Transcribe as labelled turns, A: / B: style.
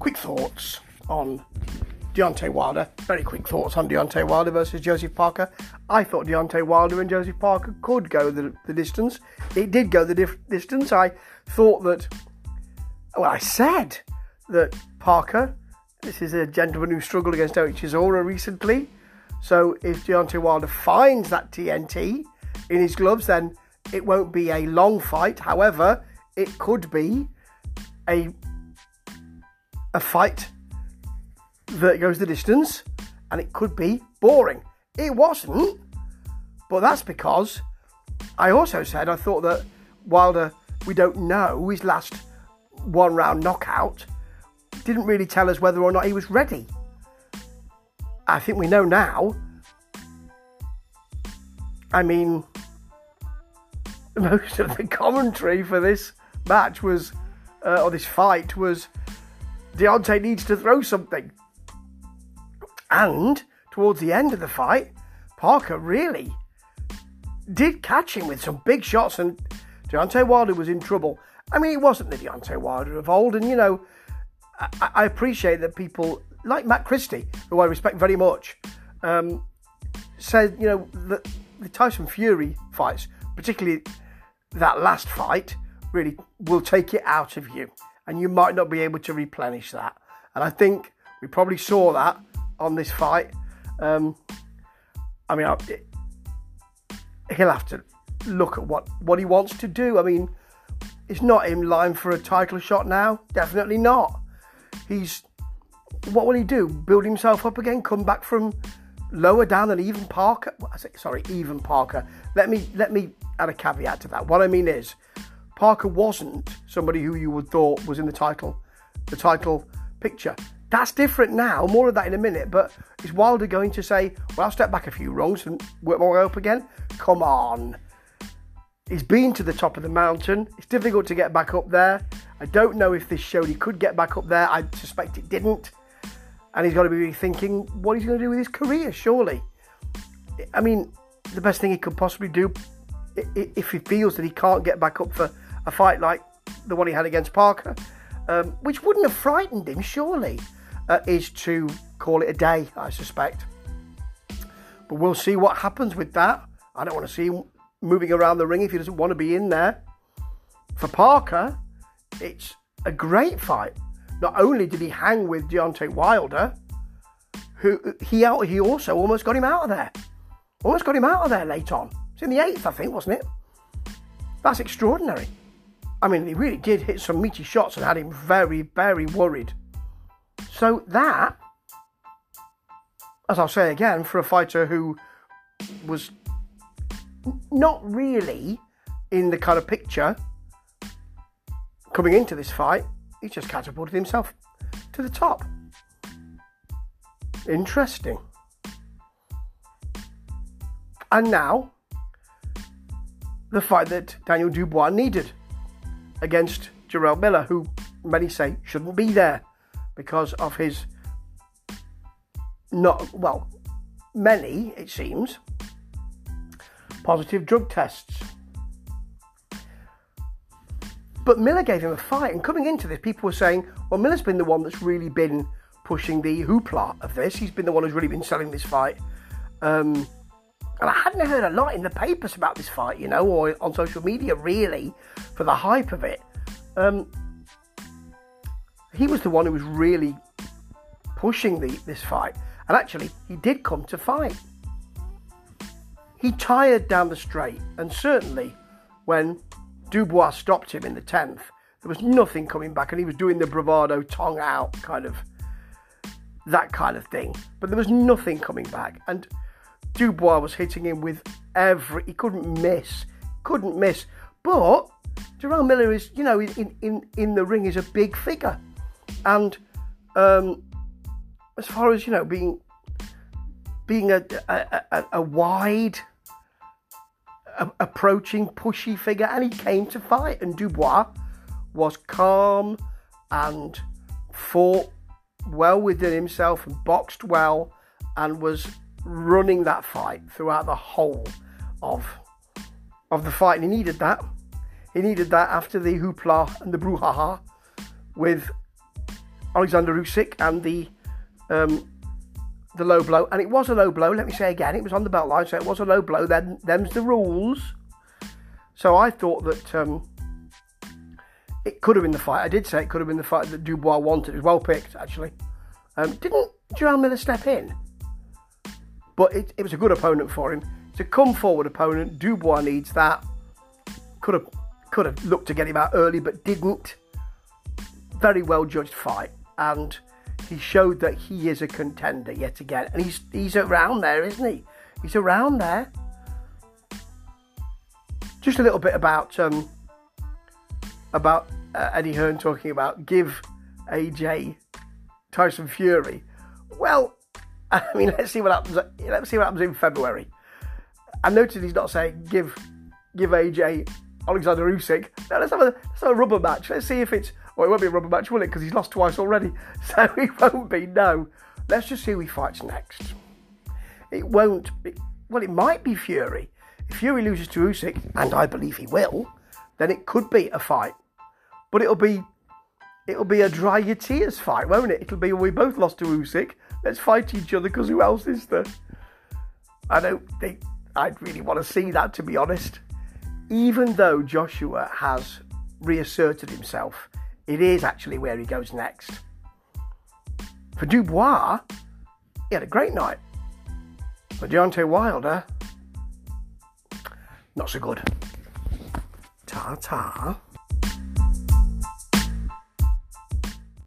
A: quick thoughts on Deontay Wilder. Very quick thoughts on Deontay Wilder versus Joseph Parker. I thought Deontay Wilder and Joseph Parker could go the, the distance. It did go the dif- distance. I thought that, well, I said that Parker, this is a gentleman who struggled against Derek Chisora recently. So if Deontay Wilder finds that TNT in his gloves, then it won't be a long fight. However, it could be a a fight that goes the distance, and it could be boring. It wasn't, but that's because I also said I thought that Wilder, we don't know his last one round knockout, didn't really tell us whether or not he was ready. I think we know now. I mean, most of the commentary for this match was, uh, or this fight was, Deontay needs to throw something. And towards the end of the fight, Parker really did catch him with some big shots, and Deontay Wilder was in trouble. I mean, it wasn't the Deontay Wilder of old, and you know, I, I appreciate that people like Matt Christie, who I respect very much, um, said, you know, that the Tyson Fury fights, particularly that last fight, really will take it out of you, and you might not be able to replenish that. And I think we probably saw that on this fight. Um, I mean, I, it, he'll have to look at what, what he wants to do. I mean, it's not in line for a title shot now. Definitely not. He's what will he do? Build himself up again? Come back from lower down than even Parker? Sorry, even Parker. Let me let me add a caveat to that. What I mean is, Parker wasn't somebody who you would thought was in the title, the title picture. That's different now. More of that in a minute. But is Wilder going to say, "Well, I'll step back a few rungs and work my way up again"? Come on. He's been to the top of the mountain. It's difficult to get back up there. I don't know if this showed he could get back up there. I suspect it didn't and he's got to be thinking what he's going to do with his career, surely. I mean, the best thing he could possibly do, if he feels that he can't get back up for a fight like the one he had against Parker, um, which wouldn't have frightened him, surely, uh, is to call it a day, I suspect. But we'll see what happens with that. I don't want to see him moving around the ring if he doesn't want to be in there. For Parker, it's a great fight. Not only did he hang with Deontay Wilder, who he out, he also almost got him out of there. Almost got him out of there late on. It's in the eighth, I think, wasn't it? That's extraordinary. I mean, he really did hit some meaty shots and had him very, very worried. So that, as I'll say again, for a fighter who was not really in the kind of picture coming into this fight, he just catapulted himself to the top. Interesting. And now, the fight that Daniel Dubois needed against Jarrell Miller, who many say shouldn't be there because of his not, well, many, it seems, positive drug tests. But Miller gave him a fight, and coming into this, people were saying, well, Miller's been the one that's really been pushing the hoopla of this. He's been the one who's really been selling this fight. Um, and I hadn't heard a lot in the papers about this fight, you know, or on social media, really, for the hype of it. Um, he was the one who was really pushing the, this fight. And actually, he did come to fight. He tired down the straight, and certainly when Dubois stopped him in the 10th. There was nothing coming back, and he was doing the bravado tongue out kind of that kind of thing. But there was nothing coming back, and Dubois was hitting him with every. He couldn't miss, couldn't miss. But Jarrell Miller is, you know, in in in the ring is a big figure, and um, as far as you know, being being a a, a, a wide approaching pushy figure, and he came to fight. And Dubois was calm and fought well within himself and boxed well and was running that fight throughout the whole of of the fight. And he needed that. He needed that after the hoopla and the brouhaha with Alexander Usyk and the um, the low blow, and it was a low blow. Let me say again, it was on the belt line, so it was a low blow. Then them's the rules. So I thought that um, it could have been the fight. I did say it could have been the fight that Dubois wanted. It was well picked, actually. Um, didn't Jarrell Miller step in? But it, it was a good opponent for him. It's a come forward opponent. Dubois needs that. Could have could have looked to get him out early, but didn't. Very well judged fight, and he showed that he is a contender yet again. And he's he's around there, isn't he? He's around there. Just a little bit about um, about uh, Eddie Hearn talking about give AJ Tyson Fury. Well, I mean, let's see what happens. Let's see what happens in February. I noticed he's not saying give give AJ Alexander Usyk. No, let's have a let's have a rubber match. Let's see if it's. Well, it won't be a rubber match, will it? Because he's lost twice already. So it won't be. No. Let's just see who he fights next. It won't be. Well, it might be Fury. If Fury loses to Usyk, and I believe he will, then it could be a fight. But it'll be it'll be a dry your tears fight, won't it? It'll be we both lost to Usyk. Let's fight each other because who else is there? I don't think I'd really want to see that, to be honest. Even though Joshua has reasserted himself, it is actually where he goes next. For Dubois, he had a great night. For Deontay Wilder, not so good. Ta ta.